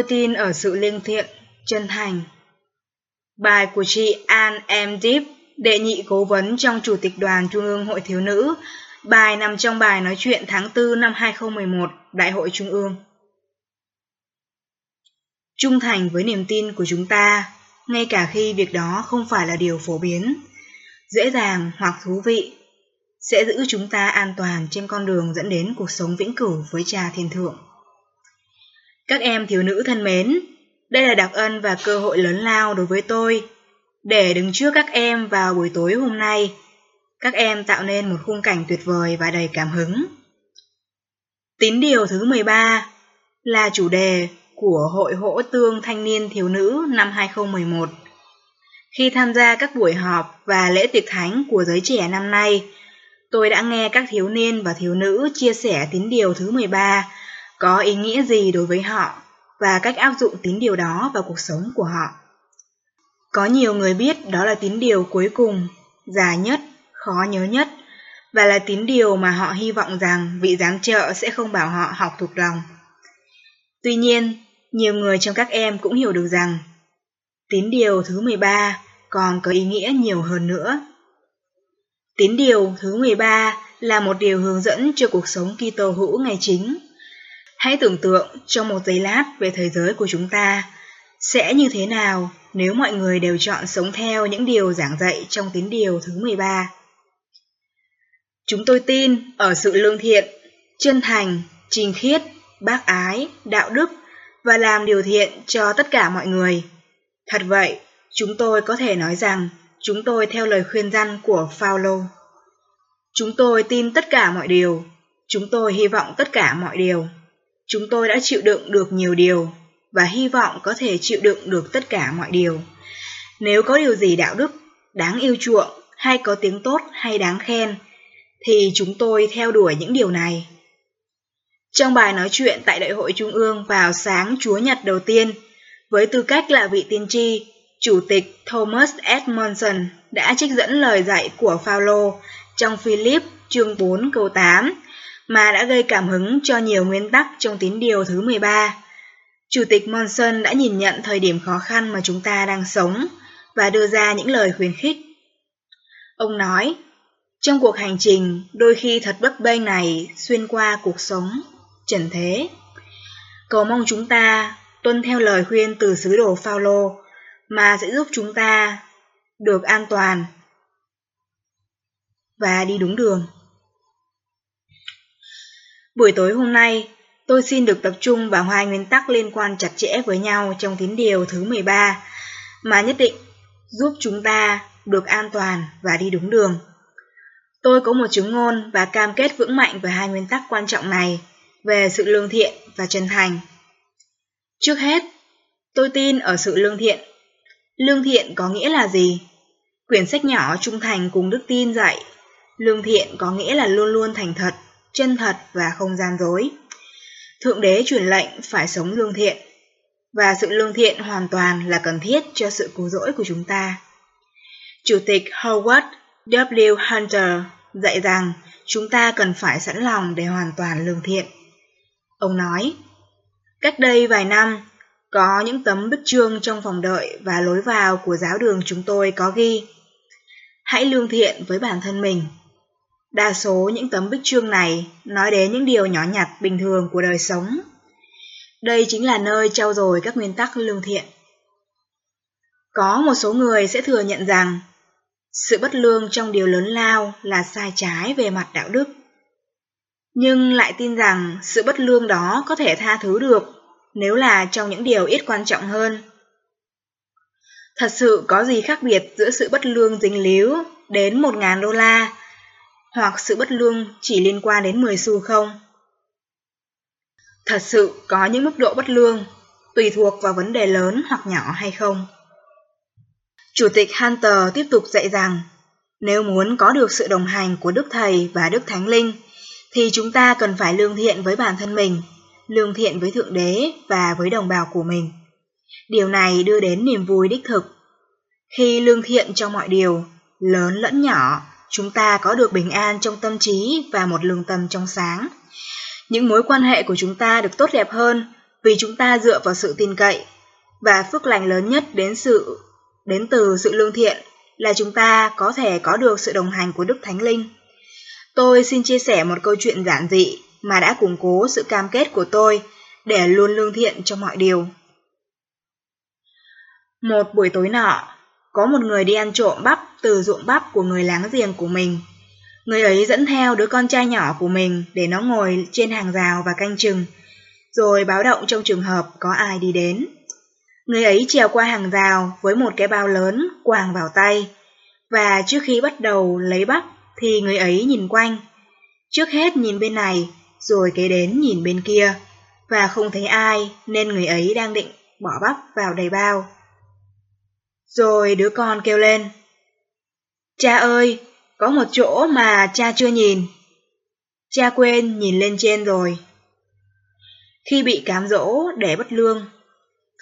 Tôi tin ở sự lương thiện, chân thành. Bài của chị An M. Deep, đệ nhị cố vấn trong Chủ tịch Đoàn Trung ương Hội Thiếu Nữ, bài nằm trong bài nói chuyện tháng 4 năm 2011, Đại hội Trung ương. Trung thành với niềm tin của chúng ta, ngay cả khi việc đó không phải là điều phổ biến, dễ dàng hoặc thú vị, sẽ giữ chúng ta an toàn trên con đường dẫn đến cuộc sống vĩnh cửu với cha thiên thượng. Các em thiếu nữ thân mến, đây là đặc ân và cơ hội lớn lao đối với tôi để đứng trước các em vào buổi tối hôm nay. Các em tạo nên một khung cảnh tuyệt vời và đầy cảm hứng. Tín điều thứ 13 là chủ đề của Hội Hỗ Tương Thanh niên Thiếu nữ năm 2011. Khi tham gia các buổi họp và lễ tiệc thánh của giới trẻ năm nay, tôi đã nghe các thiếu niên và thiếu nữ chia sẻ tín điều thứ 13 có ý nghĩa gì đối với họ và cách áp dụng tín điều đó vào cuộc sống của họ. Có nhiều người biết đó là tín điều cuối cùng, dài nhất, khó nhớ nhất và là tín điều mà họ hy vọng rằng vị giám trợ sẽ không bảo họ học thuộc lòng. Tuy nhiên, nhiều người trong các em cũng hiểu được rằng tín điều thứ 13 còn có ý nghĩa nhiều hơn nữa. Tín điều thứ 13 là một điều hướng dẫn cho cuộc sống Kitô hữu ngày chính Hãy tưởng tượng trong một giây lát về thế giới của chúng ta sẽ như thế nào nếu mọi người đều chọn sống theo những điều giảng dạy trong tín điều thứ 13. Chúng tôi tin ở sự lương thiện, chân thành, trình khiết, bác ái, đạo đức và làm điều thiện cho tất cả mọi người. Thật vậy, chúng tôi có thể nói rằng chúng tôi theo lời khuyên răn của Phaolô. Chúng tôi tin tất cả mọi điều, chúng tôi hy vọng tất cả mọi điều. Chúng tôi đã chịu đựng được nhiều điều và hy vọng có thể chịu đựng được tất cả mọi điều. Nếu có điều gì đạo đức, đáng yêu chuộng hay có tiếng tốt hay đáng khen, thì chúng tôi theo đuổi những điều này. Trong bài nói chuyện tại Đại hội Trung ương vào sáng Chúa Nhật đầu tiên, với tư cách là vị tiên tri, Chủ tịch Thomas Edmondson đã trích dẫn lời dạy của Phaolô trong Philip chương 4 câu 8 mà đã gây cảm hứng cho nhiều nguyên tắc trong tín điều thứ 13. Chủ tịch Monson đã nhìn nhận thời điểm khó khăn mà chúng ta đang sống và đưa ra những lời khuyến khích. Ông nói, trong cuộc hành trình đôi khi thật bấp bênh này xuyên qua cuộc sống, trần thế. Cầu mong chúng ta tuân theo lời khuyên từ sứ đồ Phaolô mà sẽ giúp chúng ta được an toàn và đi đúng đường. Buổi tối hôm nay, tôi xin được tập trung vào hai nguyên tắc liên quan chặt chẽ với nhau trong tín điều thứ 13, mà nhất định giúp chúng ta được an toàn và đi đúng đường. Tôi có một chứng ngôn và cam kết vững mạnh về hai nguyên tắc quan trọng này về sự lương thiện và chân thành. Trước hết, tôi tin ở sự lương thiện. Lương thiện có nghĩa là gì? Quyển sách nhỏ Trung thành cùng đức tin dạy, lương thiện có nghĩa là luôn luôn thành thật, chân thật và không gian dối. Thượng đế truyền lệnh phải sống lương thiện, và sự lương thiện hoàn toàn là cần thiết cho sự cứu rỗi của chúng ta. Chủ tịch Howard W. Hunter dạy rằng chúng ta cần phải sẵn lòng để hoàn toàn lương thiện. Ông nói, cách đây vài năm, có những tấm bức chương trong phòng đợi và lối vào của giáo đường chúng tôi có ghi Hãy lương thiện với bản thân mình Đa số những tấm bích chương này nói đến những điều nhỏ nhặt bình thường của đời sống. Đây chính là nơi trao dồi các nguyên tắc lương thiện. Có một số người sẽ thừa nhận rằng sự bất lương trong điều lớn lao là sai trái về mặt đạo đức. Nhưng lại tin rằng sự bất lương đó có thể tha thứ được nếu là trong những điều ít quan trọng hơn. Thật sự có gì khác biệt giữa sự bất lương dính líu đến 1.000 đô la hoặc sự bất lương chỉ liên quan đến 10 xu không? Thật sự có những mức độ bất lương, tùy thuộc vào vấn đề lớn hoặc nhỏ hay không. Chủ tịch Hunter tiếp tục dạy rằng, nếu muốn có được sự đồng hành của Đức Thầy và Đức Thánh Linh, thì chúng ta cần phải lương thiện với bản thân mình, lương thiện với Thượng Đế và với đồng bào của mình. Điều này đưa đến niềm vui đích thực. Khi lương thiện cho mọi điều, lớn lẫn nhỏ, chúng ta có được bình an trong tâm trí và một lương tâm trong sáng. Những mối quan hệ của chúng ta được tốt đẹp hơn vì chúng ta dựa vào sự tin cậy và phước lành lớn nhất đến sự đến từ sự lương thiện là chúng ta có thể có được sự đồng hành của Đức Thánh Linh. Tôi xin chia sẻ một câu chuyện giản dị mà đã củng cố sự cam kết của tôi để luôn lương thiện cho mọi điều. Một buổi tối nọ, có một người đi ăn trộm bắp từ ruộng bắp của người láng giềng của mình. Người ấy dẫn theo đứa con trai nhỏ của mình để nó ngồi trên hàng rào và canh chừng, rồi báo động trong trường hợp có ai đi đến. Người ấy trèo qua hàng rào với một cái bao lớn quàng vào tay, và trước khi bắt đầu lấy bắp thì người ấy nhìn quanh. Trước hết nhìn bên này, rồi kế đến nhìn bên kia, và không thấy ai nên người ấy đang định bỏ bắp vào đầy bao. Rồi đứa con kêu lên. Cha ơi, có một chỗ mà cha chưa nhìn. Cha quên nhìn lên trên rồi. Khi bị cám dỗ để bất lương,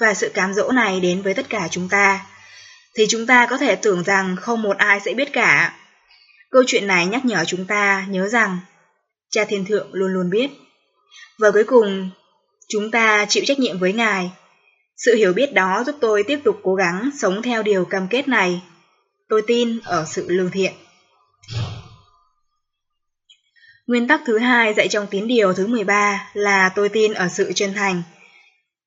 và sự cám dỗ này đến với tất cả chúng ta, thì chúng ta có thể tưởng rằng không một ai sẽ biết cả. Câu chuyện này nhắc nhở chúng ta nhớ rằng cha thiên thượng luôn luôn biết. Và cuối cùng, chúng ta chịu trách nhiệm với Ngài. Sự hiểu biết đó giúp tôi tiếp tục cố gắng sống theo điều cam kết này. Tôi tin ở sự lương thiện. Nguyên tắc thứ hai dạy trong tín điều thứ 13 là tôi tin ở sự chân thành.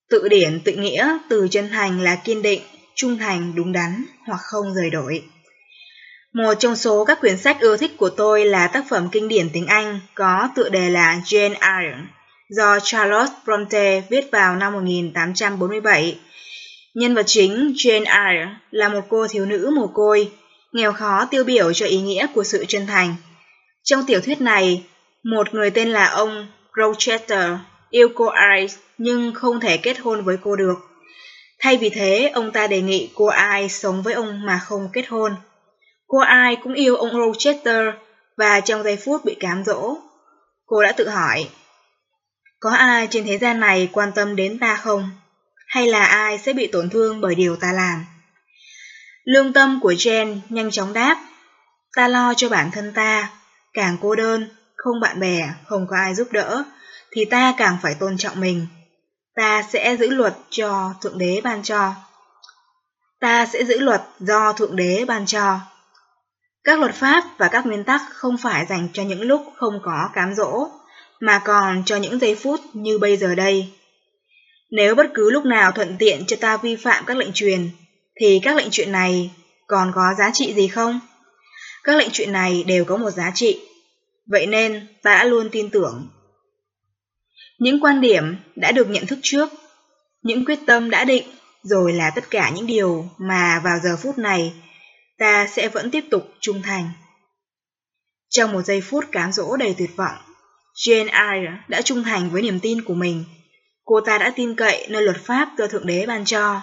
Tự điển tự nghĩa từ chân thành là kiên định, trung thành, đúng đắn hoặc không rời đổi. Một trong số các quyển sách ưa thích của tôi là tác phẩm kinh điển tiếng Anh có tựa đề là Jane Eyre do Charlotte Bronte viết vào năm 1847. Nhân vật chính Jane Eyre là một cô thiếu nữ mồ côi, nghèo khó tiêu biểu cho ý nghĩa của sự chân thành. Trong tiểu thuyết này, một người tên là ông Rochester yêu cô Eyre nhưng không thể kết hôn với cô được. Thay vì thế, ông ta đề nghị cô Eyre sống với ông mà không kết hôn. Cô ai cũng yêu ông Rochester và trong giây phút bị cám dỗ, cô đã tự hỏi, có ai trên thế gian này quan tâm đến ta không? Hay là ai sẽ bị tổn thương bởi điều ta làm? Lương tâm của Jen nhanh chóng đáp, ta lo cho bản thân ta, càng cô đơn, không bạn bè, không có ai giúp đỡ, thì ta càng phải tôn trọng mình. Ta sẽ giữ luật cho Thượng Đế ban cho. Ta sẽ giữ luật do Thượng Đế ban cho. Các luật pháp và các nguyên tắc không phải dành cho những lúc không có cám dỗ, mà còn cho những giây phút như bây giờ đây. Nếu bất cứ lúc nào thuận tiện cho ta vi phạm các lệnh truyền, thì các lệnh truyền này còn có giá trị gì không? Các lệnh truyền này đều có một giá trị, vậy nên ta đã luôn tin tưởng. Những quan điểm đã được nhận thức trước, những quyết tâm đã định, rồi là tất cả những điều mà vào giờ phút này ta sẽ vẫn tiếp tục trung thành. Trong một giây phút cám dỗ đầy tuyệt vọng, Jane Eyre đã trung thành với niềm tin của mình. Cô ta đã tin cậy nơi luật pháp do Thượng Đế ban cho,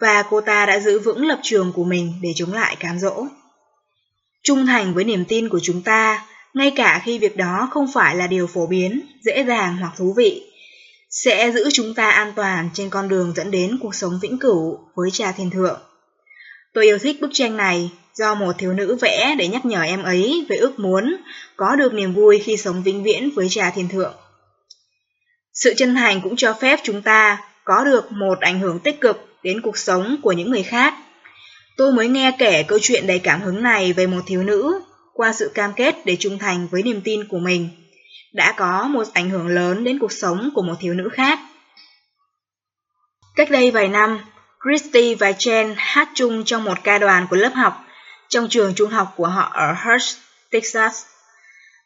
và cô ta đã giữ vững lập trường của mình để chống lại cám dỗ. Trung thành với niềm tin của chúng ta, ngay cả khi việc đó không phải là điều phổ biến, dễ dàng hoặc thú vị, sẽ giữ chúng ta an toàn trên con đường dẫn đến cuộc sống vĩnh cửu với cha thiên thượng. Tôi yêu thích bức tranh này do một thiếu nữ vẽ để nhắc nhở em ấy về ước muốn có được niềm vui khi sống vĩnh viễn với cha thiên thượng. Sự chân thành cũng cho phép chúng ta có được một ảnh hưởng tích cực đến cuộc sống của những người khác. Tôi mới nghe kể câu chuyện đầy cảm hứng này về một thiếu nữ qua sự cam kết để trung thành với niềm tin của mình, đã có một ảnh hưởng lớn đến cuộc sống của một thiếu nữ khác. Cách đây vài năm, Christy và Jen hát chung trong một ca đoàn của lớp học trong trường trung học của họ ở Hurst, Texas.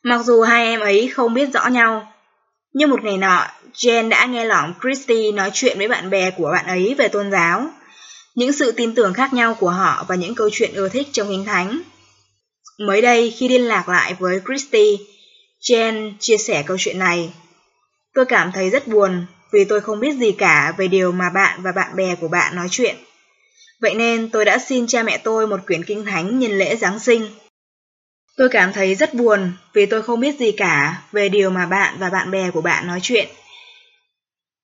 Mặc dù hai em ấy không biết rõ nhau, nhưng một ngày nọ, Jen đã nghe lỏng Christy nói chuyện với bạn bè của bạn ấy về tôn giáo, những sự tin tưởng khác nhau của họ và những câu chuyện ưa thích trong kinh thánh. Mới đây khi liên lạc lại với Christy, Jen chia sẻ câu chuyện này. Tôi cảm thấy rất buồn vì tôi không biết gì cả về điều mà bạn và bạn bè của bạn nói chuyện. Vậy nên tôi đã xin cha mẹ tôi một quyển kinh thánh nhân lễ Giáng sinh. Tôi cảm thấy rất buồn vì tôi không biết gì cả về điều mà bạn và bạn bè của bạn nói chuyện.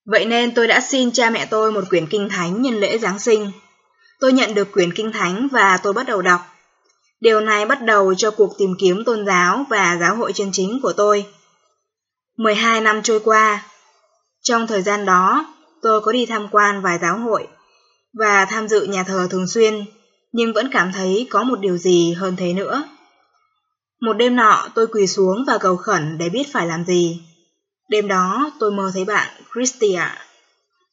Vậy nên tôi đã xin cha mẹ tôi một quyển kinh thánh nhân lễ Giáng sinh. Tôi nhận được quyển kinh thánh và tôi bắt đầu đọc. Điều này bắt đầu cho cuộc tìm kiếm tôn giáo và giáo hội chân chính của tôi. 12 năm trôi qua. Trong thời gian đó, tôi có đi tham quan vài giáo hội và tham dự nhà thờ thường xuyên, nhưng vẫn cảm thấy có một điều gì hơn thế nữa. Một đêm nọ tôi quỳ xuống và cầu khẩn để biết phải làm gì. Đêm đó tôi mơ thấy bạn, Christia.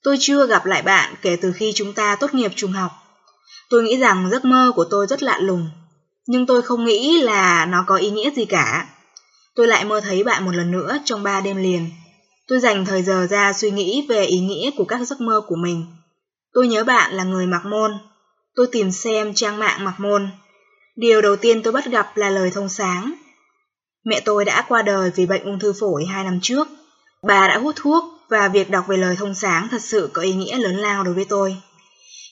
Tôi chưa gặp lại bạn kể từ khi chúng ta tốt nghiệp trung học. Tôi nghĩ rằng giấc mơ của tôi rất lạ lùng, nhưng tôi không nghĩ là nó có ý nghĩa gì cả. Tôi lại mơ thấy bạn một lần nữa trong ba đêm liền. Tôi dành thời giờ ra suy nghĩ về ý nghĩa của các giấc mơ của mình. Tôi nhớ bạn là người mặc môn. Tôi tìm xem trang mạng mặc môn. Điều đầu tiên tôi bắt gặp là lời thông sáng. Mẹ tôi đã qua đời vì bệnh ung thư phổi hai năm trước. Bà đã hút thuốc và việc đọc về lời thông sáng thật sự có ý nghĩa lớn lao đối với tôi.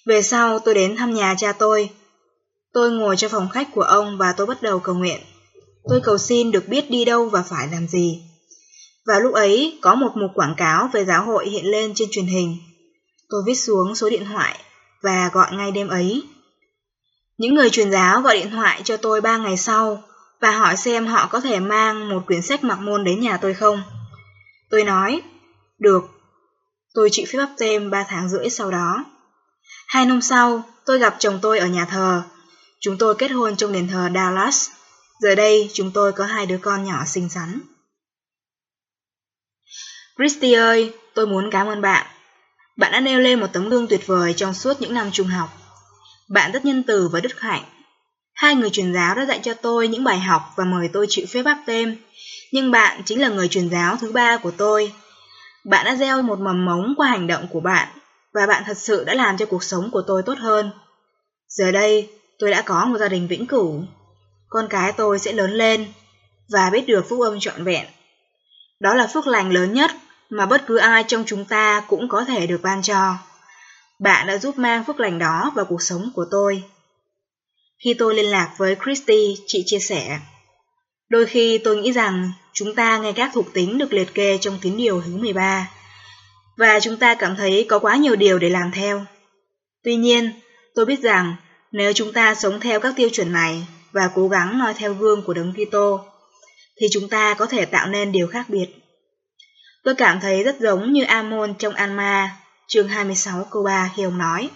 Về sau, tôi đến thăm nhà cha tôi. Tôi ngồi trong phòng khách của ông và tôi bắt đầu cầu nguyện. Tôi cầu xin được biết đi đâu và phải làm gì. Và lúc ấy, có một mục quảng cáo về giáo hội hiện lên trên truyền hình. Tôi viết xuống số điện thoại và gọi ngay đêm ấy. Những người truyền giáo gọi điện thoại cho tôi ba ngày sau và hỏi xem họ có thể mang một quyển sách mặc môn đến nhà tôi không. Tôi nói, được. Tôi chịu phép bắp tem ba tháng rưỡi sau đó. Hai năm sau, tôi gặp chồng tôi ở nhà thờ. Chúng tôi kết hôn trong đền thờ Dallas. Giờ đây, chúng tôi có hai đứa con nhỏ xinh xắn. Christy ơi, tôi muốn cảm ơn bạn. Bạn đã nêu lên một tấm gương tuyệt vời trong suốt những năm trung học. Bạn rất nhân từ và đức hạnh. Hai người truyền giáo đã dạy cho tôi những bài học và mời tôi chịu phép báp tên. Nhưng bạn chính là người truyền giáo thứ ba của tôi. Bạn đã gieo một mầm mống qua hành động của bạn, và bạn thật sự đã làm cho cuộc sống của tôi tốt hơn. Giờ đây, tôi đã có một gia đình vĩnh cửu. Con cái tôi sẽ lớn lên và biết được phúc âm trọn vẹn. Đó là phước lành lớn nhất mà bất cứ ai trong chúng ta cũng có thể được ban cho. Bạn đã giúp mang phước lành đó vào cuộc sống của tôi. Khi tôi liên lạc với Christy, chị chia sẻ. Đôi khi tôi nghĩ rằng chúng ta nghe các thuộc tính được liệt kê trong tín điều thứ 13 và chúng ta cảm thấy có quá nhiều điều để làm theo. Tuy nhiên, tôi biết rằng nếu chúng ta sống theo các tiêu chuẩn này và cố gắng noi theo gương của Đấng Kitô, thì chúng ta có thể tạo nên điều khác biệt. Tôi cảm thấy rất giống như Amon trong Alma, chương 26 câu 3 khi ông nói.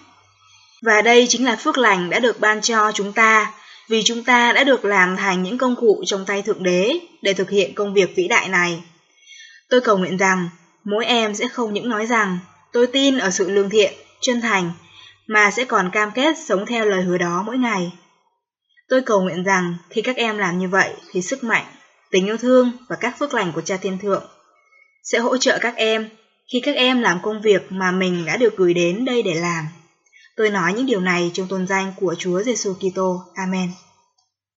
Và đây chính là phước lành đã được ban cho chúng ta vì chúng ta đã được làm thành những công cụ trong tay Thượng Đế để thực hiện công việc vĩ đại này. Tôi cầu nguyện rằng mỗi em sẽ không những nói rằng tôi tin ở sự lương thiện, chân thành, mà sẽ còn cam kết sống theo lời hứa đó mỗi ngày. Tôi cầu nguyện rằng khi các em làm như vậy thì sức mạnh, tình yêu thương và các phước lành của cha thiên thượng sẽ hỗ trợ các em khi các em làm công việc mà mình đã được gửi đến đây để làm. Tôi nói những điều này trong tôn danh của Chúa Giêsu Kitô. Amen.